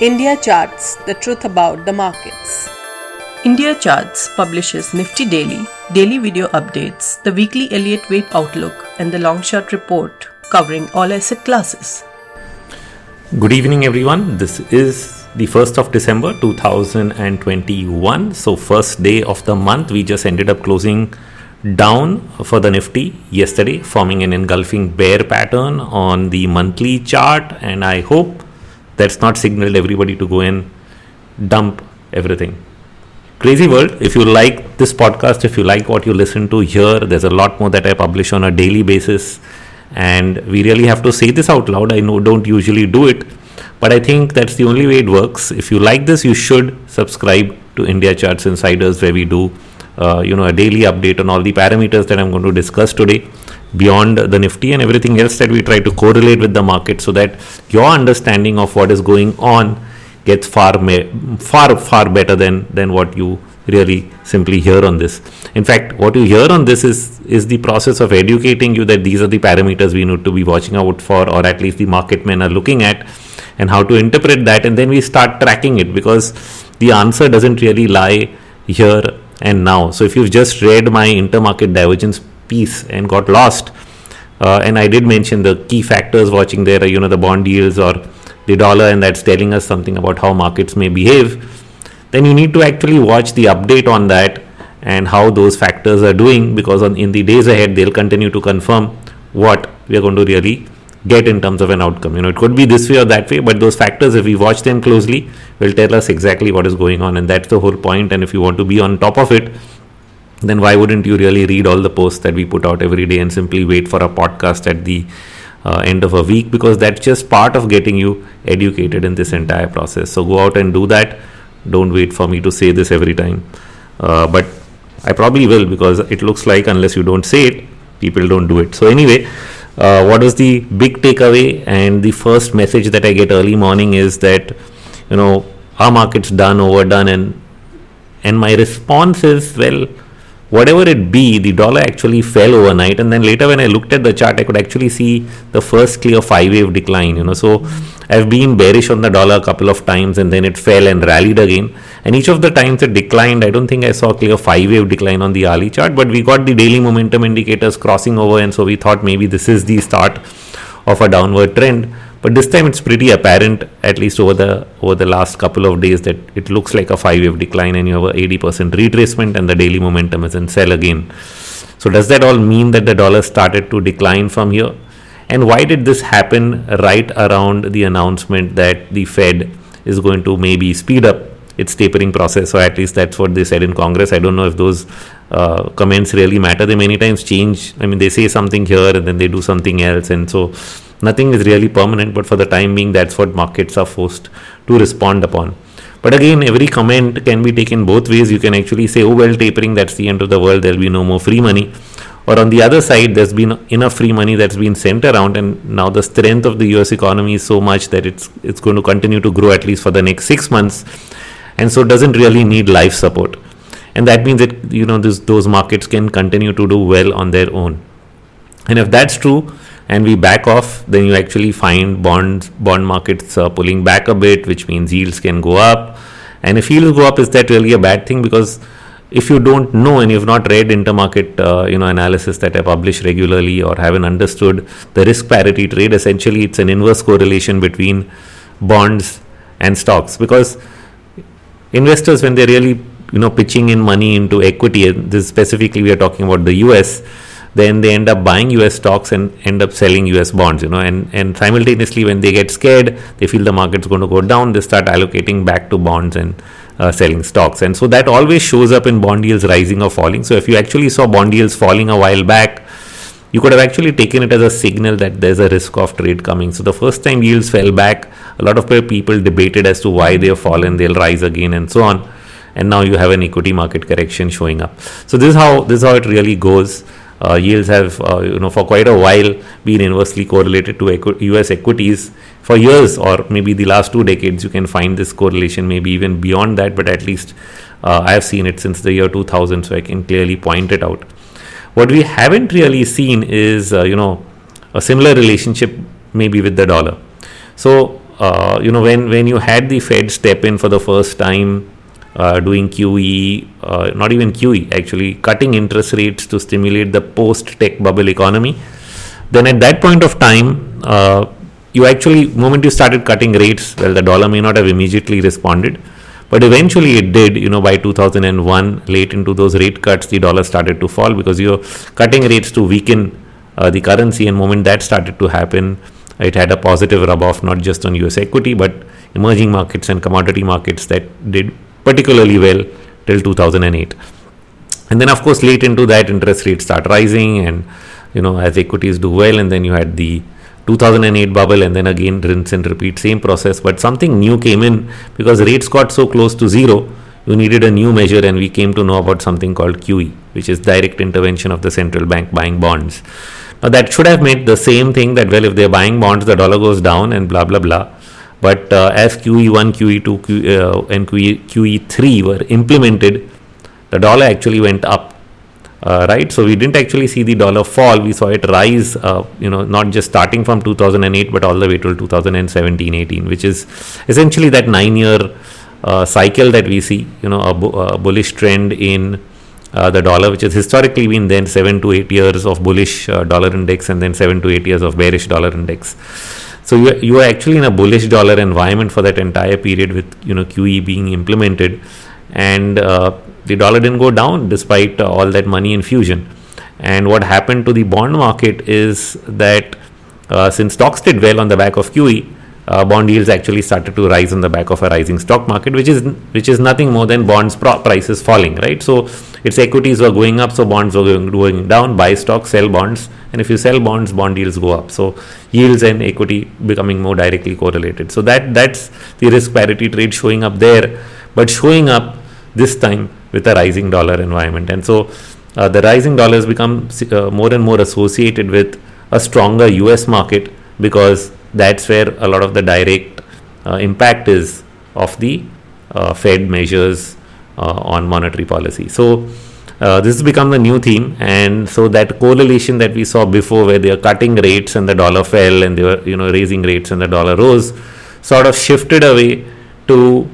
India Charts The Truth About the Markets. India Charts publishes Nifty Daily, daily video updates, the weekly Elliott Wave Outlook, and the long short report covering all asset classes. Good evening, everyone. This is the 1st of December 2021. So, first day of the month, we just ended up closing down for the Nifty yesterday, forming an engulfing bear pattern on the monthly chart. And I hope that's not signaled everybody to go and dump everything. Crazy world. If you like this podcast, if you like what you listen to here, there's a lot more that I publish on a daily basis. And we really have to say this out loud. I know don't usually do it, but I think that's the only way it works. If you like this, you should subscribe to India Charts Insiders, where we do, uh, you know, a daily update on all the parameters that I'm going to discuss today beyond the Nifty and everything else that we try to correlate with the market so that your understanding of what is going on gets far far far better than than what you really simply hear on this. In fact what you hear on this is is the process of educating you that these are the parameters we need to be watching out for or at least the market men are looking at and how to interpret that and then we start tracking it because the answer doesn't really lie here and now. So if you've just read my intermarket divergence piece and got lost. Uh, and I did mention the key factors watching there, you know, the bond yields or the dollar, and that's telling us something about how markets may behave. Then you need to actually watch the update on that and how those factors are doing because on, in the days ahead they'll continue to confirm what we are going to really get in terms of an outcome. You know, it could be this way or that way, but those factors, if we watch them closely, will tell us exactly what is going on, and that's the whole point. And if you want to be on top of it, then why wouldn't you really read all the posts that we put out every day and simply wait for a podcast at the uh, end of a week? Because that's just part of getting you educated in this entire process. So go out and do that. Don't wait for me to say this every time. Uh, but i probably will because it looks like unless you don't say it people don't do it. So anyway uh, what was the big takeaway and the first message that i get early morning is that you know our market's done overdone? And and my response is well whatever it be, the dollar actually fell overnight. And then later, when I looked at the chart, I could actually see the first clear five wave decline. You know, so I've been bearish on the dollar a couple of times, and then it fell and rallied again. And each of the times it declined, I don't think I saw a clear five wave decline on the hourly chart, but we got the daily momentum indicators crossing over, and so we thought maybe this is the start of a downward trend but this time it's pretty apparent at least over the over the last couple of days that it looks like a five wave decline and you have a 80% retracement and the daily momentum is in sell again. So does that all mean that the dollar started to decline from here? And why did this happen right around the announcement that the fed is going to maybe speed up its tapering process? Or at least that's what they said in congress. I don't know if those uh, comments really matter. They many times change. I mean they say something here and then they do something else. And so nothing is really permanent but for the time being that's what markets are forced to respond upon. But again every comment can be taken both ways. You can actually say oh well tapering that's the end of the world. There'll be no more free money. Or on the other side there's been enough free money that's been sent around and now the strength of the US economy is so much that it's it's going to continue to grow at least for the next 6 months. And so doesn't really need life support and that means that you know this, those markets can continue to do well on their own and if that's true and we back off, then you actually find bonds bond markets uh, pulling back a bit, which means yields can go up. And if yields go up, is that really a bad thing? Because if you don't know and you've not read intermarket uh, you know analysis that I publish regularly or haven't understood the risk parity trade, essentially it's an inverse correlation between bonds and stocks because investors when they're really you know pitching in money into equity, and this specifically we are talking about the US then they end up buying US stocks and end up selling US bonds, you know, and, and simultaneously when they get scared, they feel the market's going to go down, they start allocating back to bonds and uh, selling stocks. And so that always shows up in bond yields rising or falling. So if you actually saw bond yields falling a while back, you could have actually taken it as a signal that there's a risk off trade coming. So the first time yields fell back, a lot of people debated as to why they have fallen, they'll rise again, and so on. And now you have an equity market correction showing up. So this is how this is how it really goes. Uh, yields have uh, you know for quite a while been inversely correlated to equi- US equities. For years or maybe the last two decades you can find this correlation maybe even beyond that but at least uh, I have seen it since the year 2000 so I can clearly point it out. What we haven't really seen is uh, you know a similar relationship maybe with the dollar. So uh, you know, when when you had the Fed step in for the first time, uh, doing QE, uh, not even QE, actually cutting interest rates to stimulate the post-tech bubble economy, then at that point of time, uh, you actually, moment you started cutting rates, well, the dollar may not have immediately responded, but eventually it did. You know, by 2001, late into those rate cuts, the dollar started to fall because you're cutting rates to weaken uh, the currency, and moment that started to happen it had a positive rub off not just on US equity but emerging markets and commodity markets that did particularly well till 2008. And then, of course, late into that, interest rates start rising, and you know, as equities do well, and then you had the 2008 bubble, and then again, rinse and repeat, same process. But something new came in because rates got so close to zero, you needed a new measure, and we came to know about something called QE, which is direct intervention of the central bank buying bonds. Now, that should have meant the same thing that, well, if they're buying bonds, the dollar goes down and blah, blah, blah. But uh, as QE1, QE2, Q, uh, and QE, QE3 were implemented, the dollar actually went up. Uh, right, so we didn't actually see the dollar fall. We saw it rise. Uh, you know, not just starting from 2008, but all the way till 2017-18, which is essentially that nine-year uh, cycle that we see. You know, a, bu- a bullish trend in uh, the dollar, which has historically been then seven to eight years of bullish uh, dollar index and then seven to eight years of bearish dollar index. So you you are actually in a bullish dollar environment for that entire period with you know QE being implemented, and uh, the dollar didn't go down despite uh, all that money infusion. And what happened to the bond market is that uh, since stocks did well on the back of QE, uh, bond yields actually started to rise on the back of a rising stock market, which is which is nothing more than bonds pro- prices falling, right? So its equities were going up, so bonds were going, going down. Buy stocks, sell bonds, and if you sell bonds, bond yields go up. So yields and equity becoming more directly correlated. So that that's the risk parity trade showing up there, but showing up this time with a rising dollar environment, and so. Uh, the rising dollar has become uh, more and more associated with a stronger US market because that's where a lot of the direct uh, impact is of the uh, Fed measures on monetary policy. So uh, this has become the new theme, and so that correlation that we saw before, where they are cutting rates and the dollar fell, and they were you know raising rates and the dollar rose, sort of shifted away to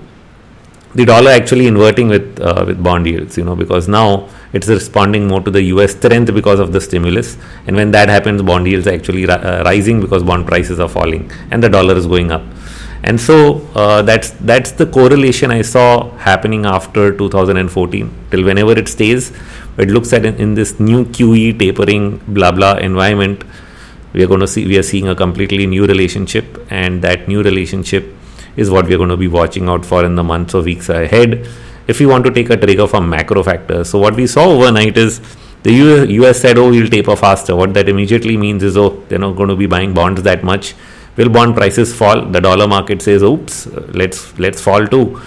the dollar actually inverting with uh, with bond yields. You know because now it's responding more to the US strength because of the stimulus. And when that happens, bond yields are actually uh, rising because bond prices are falling and the dollar is going up. And so uh, that's that's the correlation I saw happening after 2014 till whenever it stays. It looks at in, in this new QE tapering blah blah environment. We are going to see we are seeing a completely new relationship, and that new relationship is what we are going to be watching out for in the months or weeks ahead if we want to take a trigger from macro factors. So what we saw overnight is the US said, oh, we'll taper faster. What that immediately means is, oh, they're not going to be buying bonds that much. Will bond prices fall? The dollar market says, oops, let's let's fall too,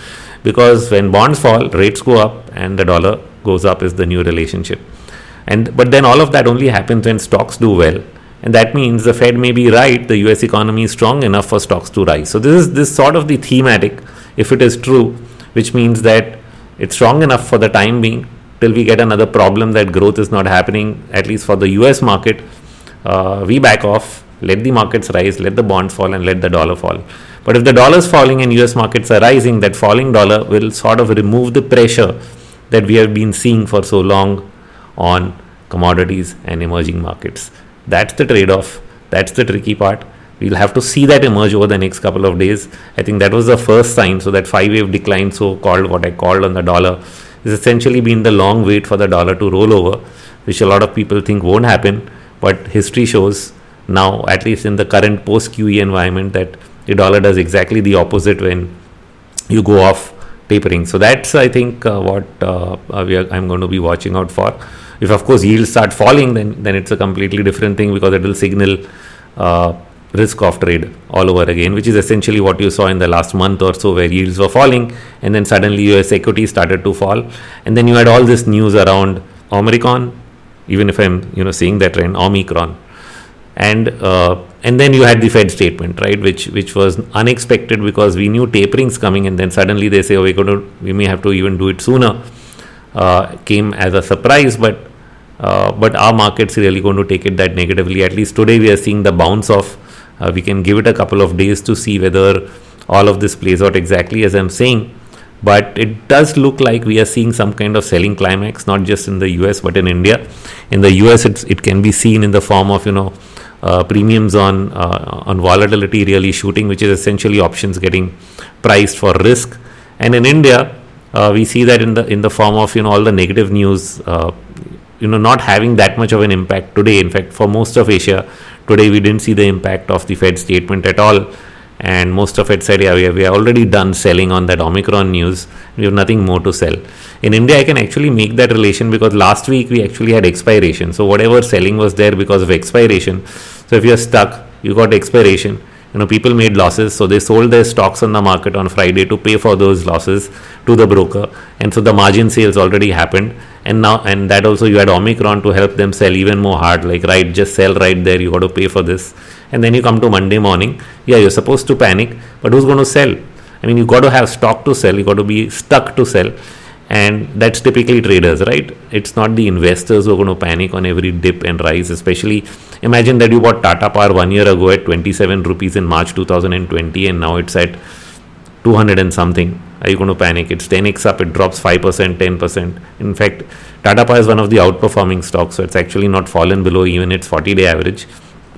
because when bonds fall, rates go up and the dollar goes up is the new relationship. And but then all of that only happens when stocks do well, and that means the Fed may be right. The U.S. economy is strong enough for stocks to rise. So this is this sort of the thematic, if it is true, which means that it's strong enough for the time being till we get another problem that growth is not happening, at least for the US market. Uh, we back off, let the markets rise, let the bonds fall, and let the dollar fall. But if the dollar is falling and US markets are rising, that falling dollar will sort of remove the pressure that we have been seeing for so long on commodities and emerging markets. That's the trade off. That's the tricky part. We'll have to see that emerge over the next couple of days. I think that was the first sign. So that five wave decline, so called what I called on the dollar, is essentially been the long wait for the dollar to roll over, which a lot of people think won't happen. But history shows now, at least in the current post QE environment, that the dollar does exactly the opposite when you go off tapering. So that's I think uh, what uh, are, I'm going to be watching out for. If of course yields start falling, then then it's a completely different thing because it will signal uh, risk off trade all over again, which is essentially what you saw in the last month or so, where yields were falling, and then suddenly US equities started to fall, and then you had all this news around Omicron, even if I'm you know seeing that trend, Omicron, and uh, and then you had the Fed statement, right, which which was unexpected because we knew tapering's coming, and then suddenly they say, oh, we're going to we may have to even do it sooner. Uh, came as a surprise, but uh, but our market's really going to take it that negatively. At least today, we are seeing the bounce of Uh, we can give it a couple of days to see whether all of this plays out exactly as I'm saying. But it does look like we are seeing some kind of selling climax, not just in the US but in India. In the US, it can be seen in the form of you know uh, premiums on uh, on volatility really shooting, which is essentially options getting priced for risk. And in India, uh, we see that in the in the form of you know all the negative news uh, you know not having that much of an impact today in fact for most of asia today we didn't see the impact of the fed statement at all and most of it said yeah we are, we are already done selling on that omicron news. We have nothing more to sell. In india i can actually make that relation because last week we actually had expiration. So whatever selling was there because of expiration. So if you're stuck you got expiration. You know people made losses. So they sold their stocks on the market on friday to pay for those losses to the broker. And so the margin sales already happened. And now and that also you had omicron to help them sell even more hard. Like right just sell right there. You got to pay for this and then you come to monday morning. Yeah you're supposed to panic but who's going to sell? I mean you got to have stock to sell you got to be stuck to sell and that's typically traders right? It's not the investors who are going to panic on every dip and rise especially imagine that you bought tata power one year ago at 27 rupees in march 2020 and now it's at 200 and something. Are you going to panic? It's 10x up it drops 5% 10% in fact tata power is one of the outperforming stocks so it's actually not fallen below even its 40 day average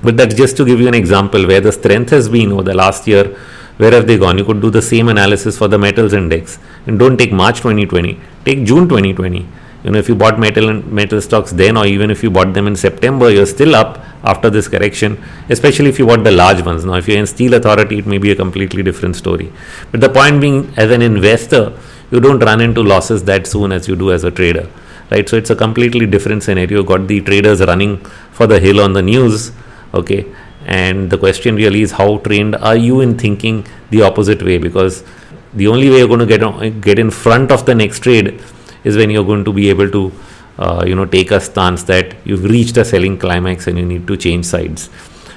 but that's just to give you an example where the strength has been over the last year where have they gone? You could do the same analysis for the metals index. And don't take March 2020, take June 2020. You know, if you bought metal and metal stocks then, or even if you bought them in September, you're still up after this correction, especially if you bought the large ones. Now, if you're in Steel Authority, it may be a completely different story. But the point being, as an investor, you don't run into losses that soon as you do as a trader, right? So it's a completely different scenario. Got the traders running for the hill on the news, okay, and the question really is how trained are you in thinking the opposite way? Because the only way you're going to get on, get in front of the next trade is when you're going to be able to uh, you know take a stance that you've reached a selling climax and you need to change sides.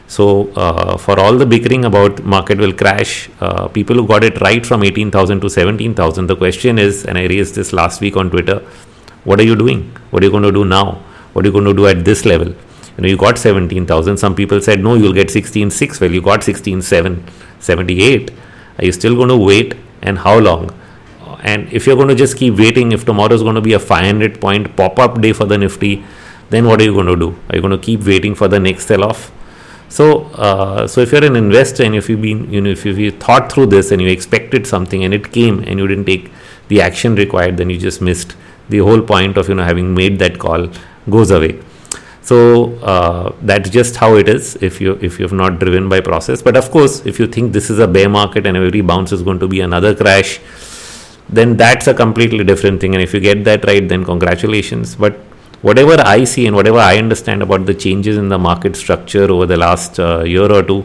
So uh, for all the bickering about market will crash uh, people who got it right from 18000 to 17000 the question is and i raised this last week on twitter what are you doing? What are you going to do now? What are you going to do at this level you know you got 17000 some people said no you'll get 166 well you got 16778 are you still going to wait? And how long? And if you're going to just keep waiting if tomorrow is going to be a 500 point pop up day for the nifty then what are you going to do? Are you going to keep waiting for the next sell off so uh, so if you're an investor and if you've been you know if you thought through this and you expected something and it came and you didn't take the action required then you just missed the whole point of you know having made that call goes away so uh, that's just how it is if you if you've not driven by process. But of course if you think this is a bear market and every bounce is going to be another crash then that's a completely different thing. And if you get that right then congratulations. But whatever i see and whatever i understand about the changes in the market structure over the last uh, year or two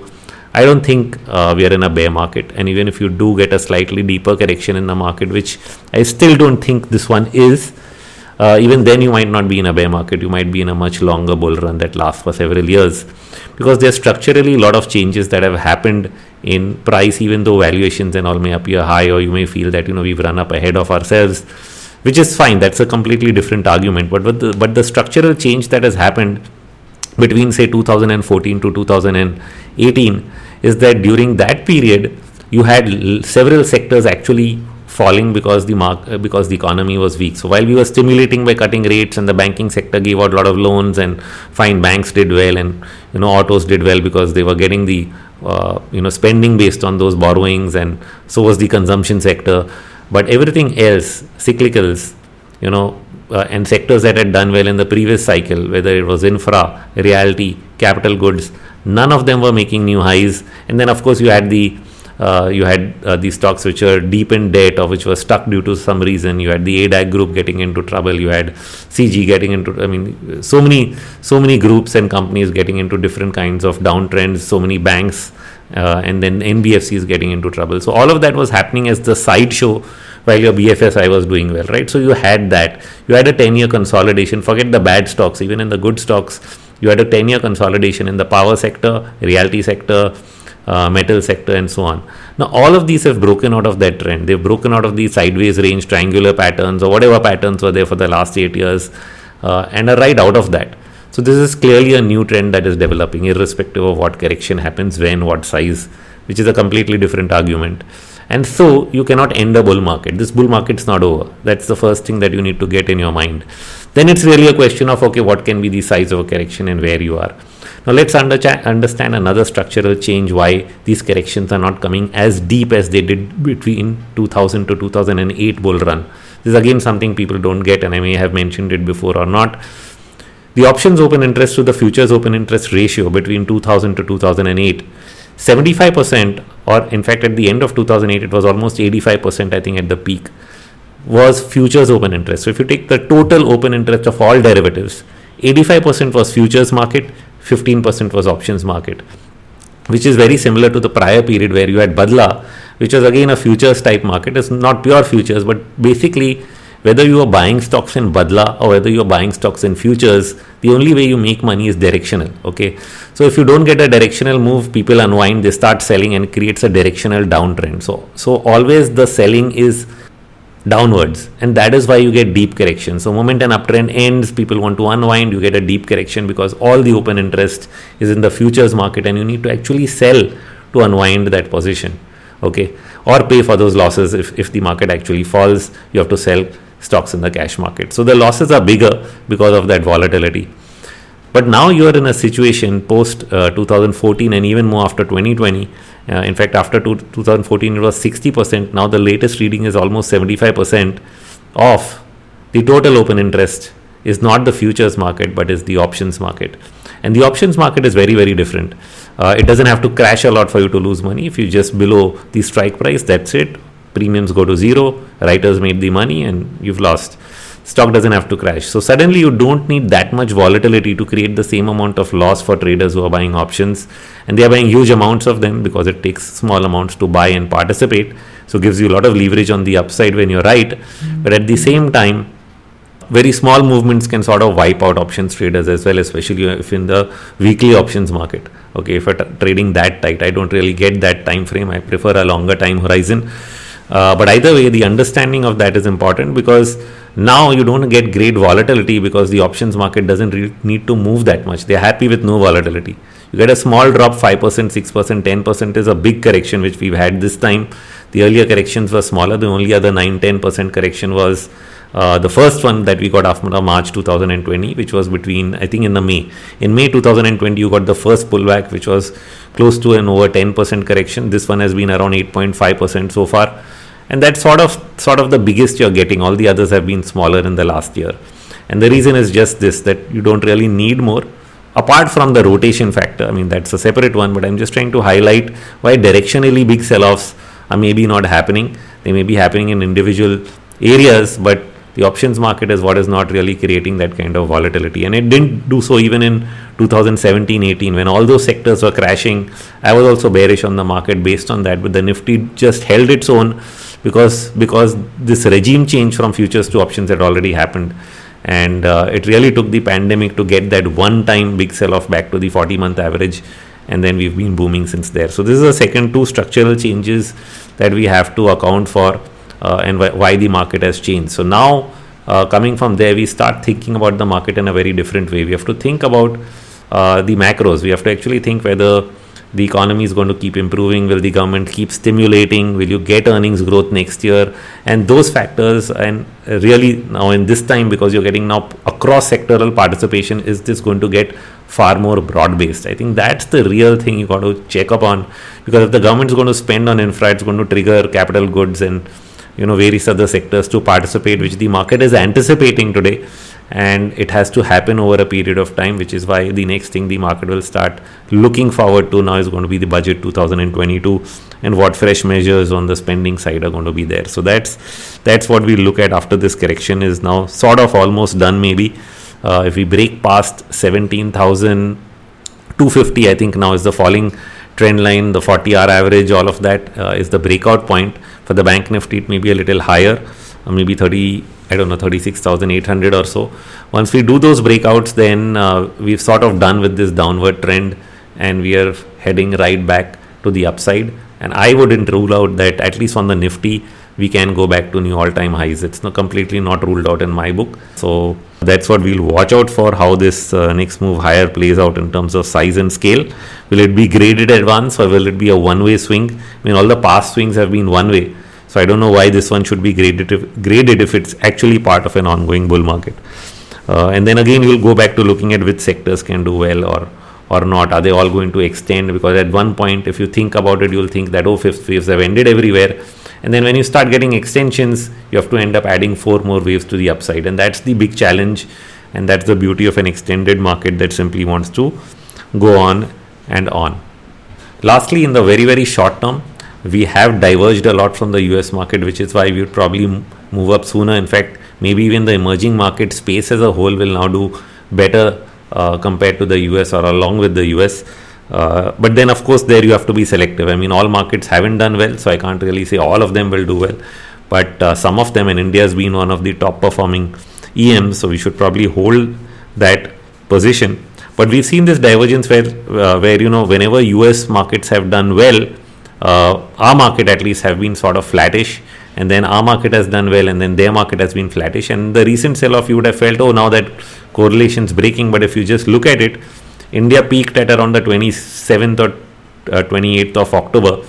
i don't think uh, we are in a bear market. And even if you do get a slightly deeper correction in the market which i still don't think this one is uh, even then you might not be in a bear market. You might be in a much longer bull run that lasts for several years. Because there's structurally a lot of changes that have happened in price even though valuations and all may appear high or you may feel that you know we've run up ahead of ourselves which is fine. That's a completely different argument. But but the, but the structural change that has happened between say 2014 to 2018 is that during that period you had l- several sectors actually falling because the mark uh, because the economy was weak. So while we were stimulating by cutting rates and the banking sector gave out a lot of loans and fine banks did well and you know autos did well because they were getting the uh, you know spending based on those borrowings and so was the consumption sector. But everything else, cyclicals, you know, uh, and sectors that had done well in the previous cycle, whether it was infra, realty, capital goods, none of them were making new highs. And then, of course, you had the uh, you had uh, these stocks which were deep in debt or which were stuck due to some reason. You had the ADAG group getting into trouble. You had CG getting into. I mean, so many, so many groups and companies getting into different kinds of downtrends. So many banks, uh, and then NBFCs getting into trouble. So all of that was happening as the sideshow while your BFSI was doing well, right? So you had that. You had a 10 year consolidation. Forget the bad stocks, even in the good stocks, you had a 10 year consolidation in the power sector, realty sector, uh, metal sector, and so on. Now, all of these have broken out of that trend. They've broken out of these sideways range, triangular patterns, or whatever patterns were there for the last eight years, uh, and are right out of that. So this is clearly a new trend that is developing, irrespective of what correction happens, when, what size, which is a completely different argument. And so you cannot end a bull market. This bull market's not over. That's the first thing that you need to get in your mind. Then it's really a question of okay, what can be the size of a correction and where you are. Now let's understand another structural change why these corrections are not coming as deep as they did between 2000 to 2008 bull run. This is again something people don't get, and I may have mentioned it before or not. The options open interest to the futures open interest ratio between 2000 to 2008 75% or in fact at the end of 2008 it was almost 85% i think at the peak was futures open interest so if you take the total open interest of all derivatives 85% was futures market 15% was options market which is very similar to the prior period where you had badla which was again a futures type market. It's not pure futures but basically whether you are buying stocks in badla or whether you are buying stocks in futures the only way you make money is directional okay? So if you don't get a directional move people unwind they start selling and creates a directional downtrend. So so always the selling is downwards and that is why you get deep correction so moment an uptrend ends people want to unwind you get a deep correction because all the open interest is in the futures market and you need to actually sell to unwind that position okay or pay for those losses if, if the market actually falls you have to sell stocks in the cash market. So the losses are bigger because of that volatility. But now you are in a situation post uh, 2014 and even more after 2020. Uh, in fact, after two, 2014, it was 60%. Now the latest reading is almost 75% of the total open interest is not the futures market but is the options market. And the options market is very, very different. Uh, it doesn't have to crash a lot for you to lose money. If you just below the strike price, that's it premiums go to zero, writers made the money, and you've lost. Stock doesn't have to crash. So suddenly you don't need that much volatility to create the same amount of loss for traders who are buying options, and they are buying huge amounts of them because it takes small amounts to buy and participate. So gives you a lot of leverage on the upside when you're right, mm-hmm. but at the same time, very small movements can sort of wipe out options traders as well, especially if in the weekly options market. Okay, if you're t- trading that tight, I don't really get that time frame. I prefer a longer time horizon. Uh, but either way, the understanding of that is important because now you don't get great volatility because the options market doesn't re- need to move that much. They're happy with no volatility. You get a small drop, 5%, 6%, 10% is a big correction which we've had this time. The earlier corrections were smaller. The only other 9 10% correction was uh, the first one that we got after March 2020, which was between, I think, in the May. In May 2020, you got the first pullback, which was close to an over 10% correction. This one has been around 8.5% so far and that's sort of sort of the biggest you're getting. All the others have been smaller in the last year. And the reason is just this that you don't really need more apart from the rotation factor. I mean that's a separate one but i'm just trying to highlight why directionally big sell-offs are maybe not happening. They may be happening in individual areas but the options market is what is not really creating that kind of volatility. And it didn't do so even in 2017 18 when all those sectors were crashing i was also bearish on the market based on that. But the nifty just held its own because because this regime change from futures to options had already happened. And uh, it really took the pandemic to get that one time big sell off back to the 40 month average. And then we've been booming since there. So this is the second two structural changes that we have to account for uh, and wh- why the market has changed. So now uh, coming from there we start thinking about the market in a very different way. We have to think about uh, the macros. We have to actually think whether the economy is going to keep improving. Will the government keep stimulating? Will you get earnings growth next year? And those factors and really now in this time because you're getting now across sectoral participation is this going to get far more broad based i think that's the real thing you got to check up on. Because if the government is going to spend on infra it's going to trigger capital goods and you know various other sectors to participate which the market is anticipating today and it has to happen over a period of time which is why the next thing the market will start looking forward to now is going to be the budget 2022 and what fresh measures on the spending side are going to be there. So that's that's what we look at after this correction is now sort of almost done maybe. Uh, if we break past 17250 i think now is the falling trend line the 40 hour average all of that uh, is the breakout point. For the bank nifty it may be a little higher uh, maybe 30 I don't know 36,800 or so. Once we do those breakouts, then uh, we've sort of done with this downward trend, and we are heading right back to the upside. and I wouldn't rule out that at least on the Nifty we can go back to new all-time highs. It's not completely not ruled out in my book. So that's what we'll watch out for how this uh, next move higher plays out in terms of size and scale. Will it be graded advance or will it be a one-way swing? I mean, all the past swings have been one-way. So I don't know why this one should be graded if, graded if it's actually part of an ongoing bull market. Uh, and then again, we'll go back to looking at which sectors can do well or or not. Are they all going to extend? Because at one point, if you think about it, you'll think that oh, fifth waves have ended everywhere and then when you start getting extensions you have to end up adding four more waves to the upside and that's the big challenge and that's the beauty of an extended market that simply wants to go on and on lastly in the very very short term we have diverged a lot from the us market which is why we would probably move up sooner in fact maybe even the emerging market space as a whole will now do better uh, compared to the us or along with the us uh, but then, of course, there you have to be selective. I mean, all markets haven't done well, so I can't really say all of them will do well. But uh, some of them, and India has been one of the top performing EMs, so we should probably hold that position. But we've seen this divergence where, uh, where you know, whenever US markets have done well, our market at least have been sort of flattish, and then our market has done well, and then their market has been flattish. And the recent sell-off, you would have felt, oh, now that correlation is breaking. But if you just look at it, India peaked at around the 27th or uh, 28th of October,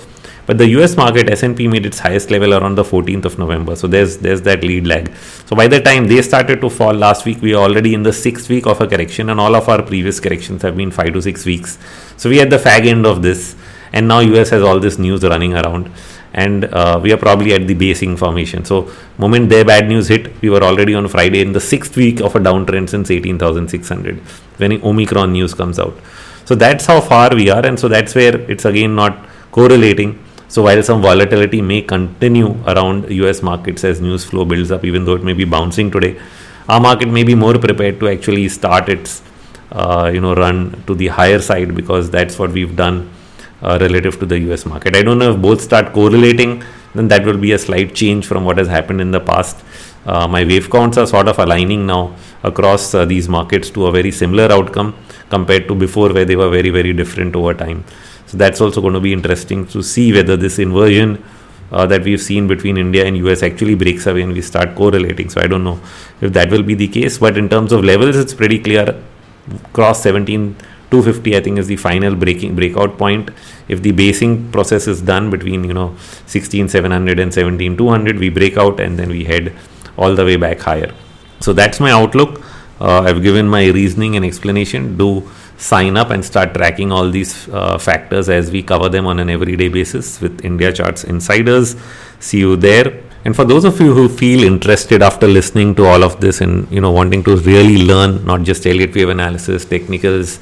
but the US market S&P made its highest level around the 14th of November. So there's there's that lead lag. So by the time they started to fall last week, we are already in the sixth week of a correction, and all of our previous corrections have been five to six weeks. So we are at the fag end of this, and now US has all this news running around and uh, we are probably at the basing formation. So, moment their bad news hit, we were already on Friday in the sixth week of a downtrend since 18,600 when Omicron news comes out. So that's how far we are, and so that's where it's again not correlating. So while some volatility may continue around US markets as news flow builds up, even though it may be bouncing today, our market may be more prepared to actually start its uh, you know run to the higher side because that's what we've done uh, relative to the US market. I don't know if both start correlating, then that will be a slight change from what has happened in the past. Uh, my wave counts are sort of aligning now across uh, these markets to a very similar outcome compared to before, where they were very, very different over time. So that's also going to be interesting to see whether this inversion uh, that we've seen between India and US actually breaks away and we start correlating. So I don't know if that will be the case, but in terms of levels, it's pretty clear. Cross 17 250 i think is the final breaking breakout point. If the basing process is done between you know 16700 and 17200 we break out and then we head all the way back higher. So that's my outlook. Uh, i've given my reasoning and explanation. Do sign up and start tracking all these uh, factors as we cover them on an everyday basis with india charts insiders. See you there. And for those of you who feel interested after listening to all of this and you know wanting to really learn not just Elliott wave analysis, technicals,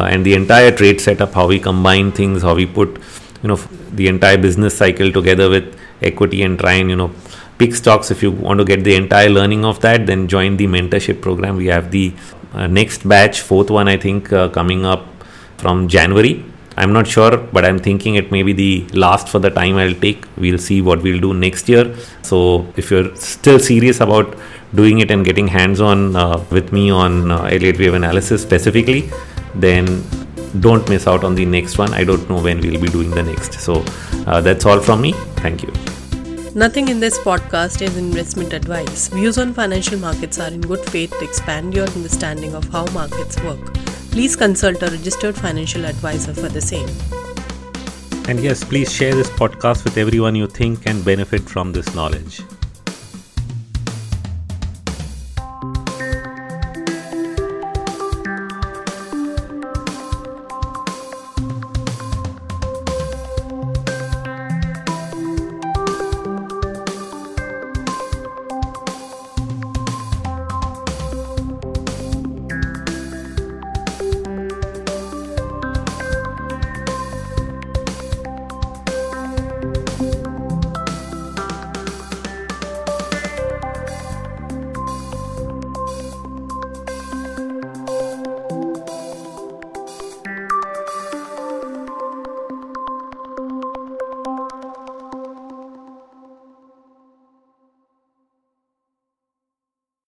and the entire trade setup, how we combine things, how we put you know the entire business cycle together with equity and try and you know pick stocks. If you want to get the entire learning of that, then join the mentorship program. We have the uh, next batch, fourth one, I think, uh, coming up from January I'm not sure, but I'm thinking it may be the last for the time I'll take. We'll see what we'll do next year. So if you're still serious about doing it and getting hands on uh, with me on uh, Elliott Wave analysis specifically, then don't miss out on the next one. I don't know when we'll be doing the next. So uh, that's all from me. Thank you. Nothing in this podcast is investment advice. Views on financial markets are in good faith to expand your understanding of how markets work. Please consult a registered financial advisor for the same. And yes, please share this podcast with everyone you think can benefit from this knowledge.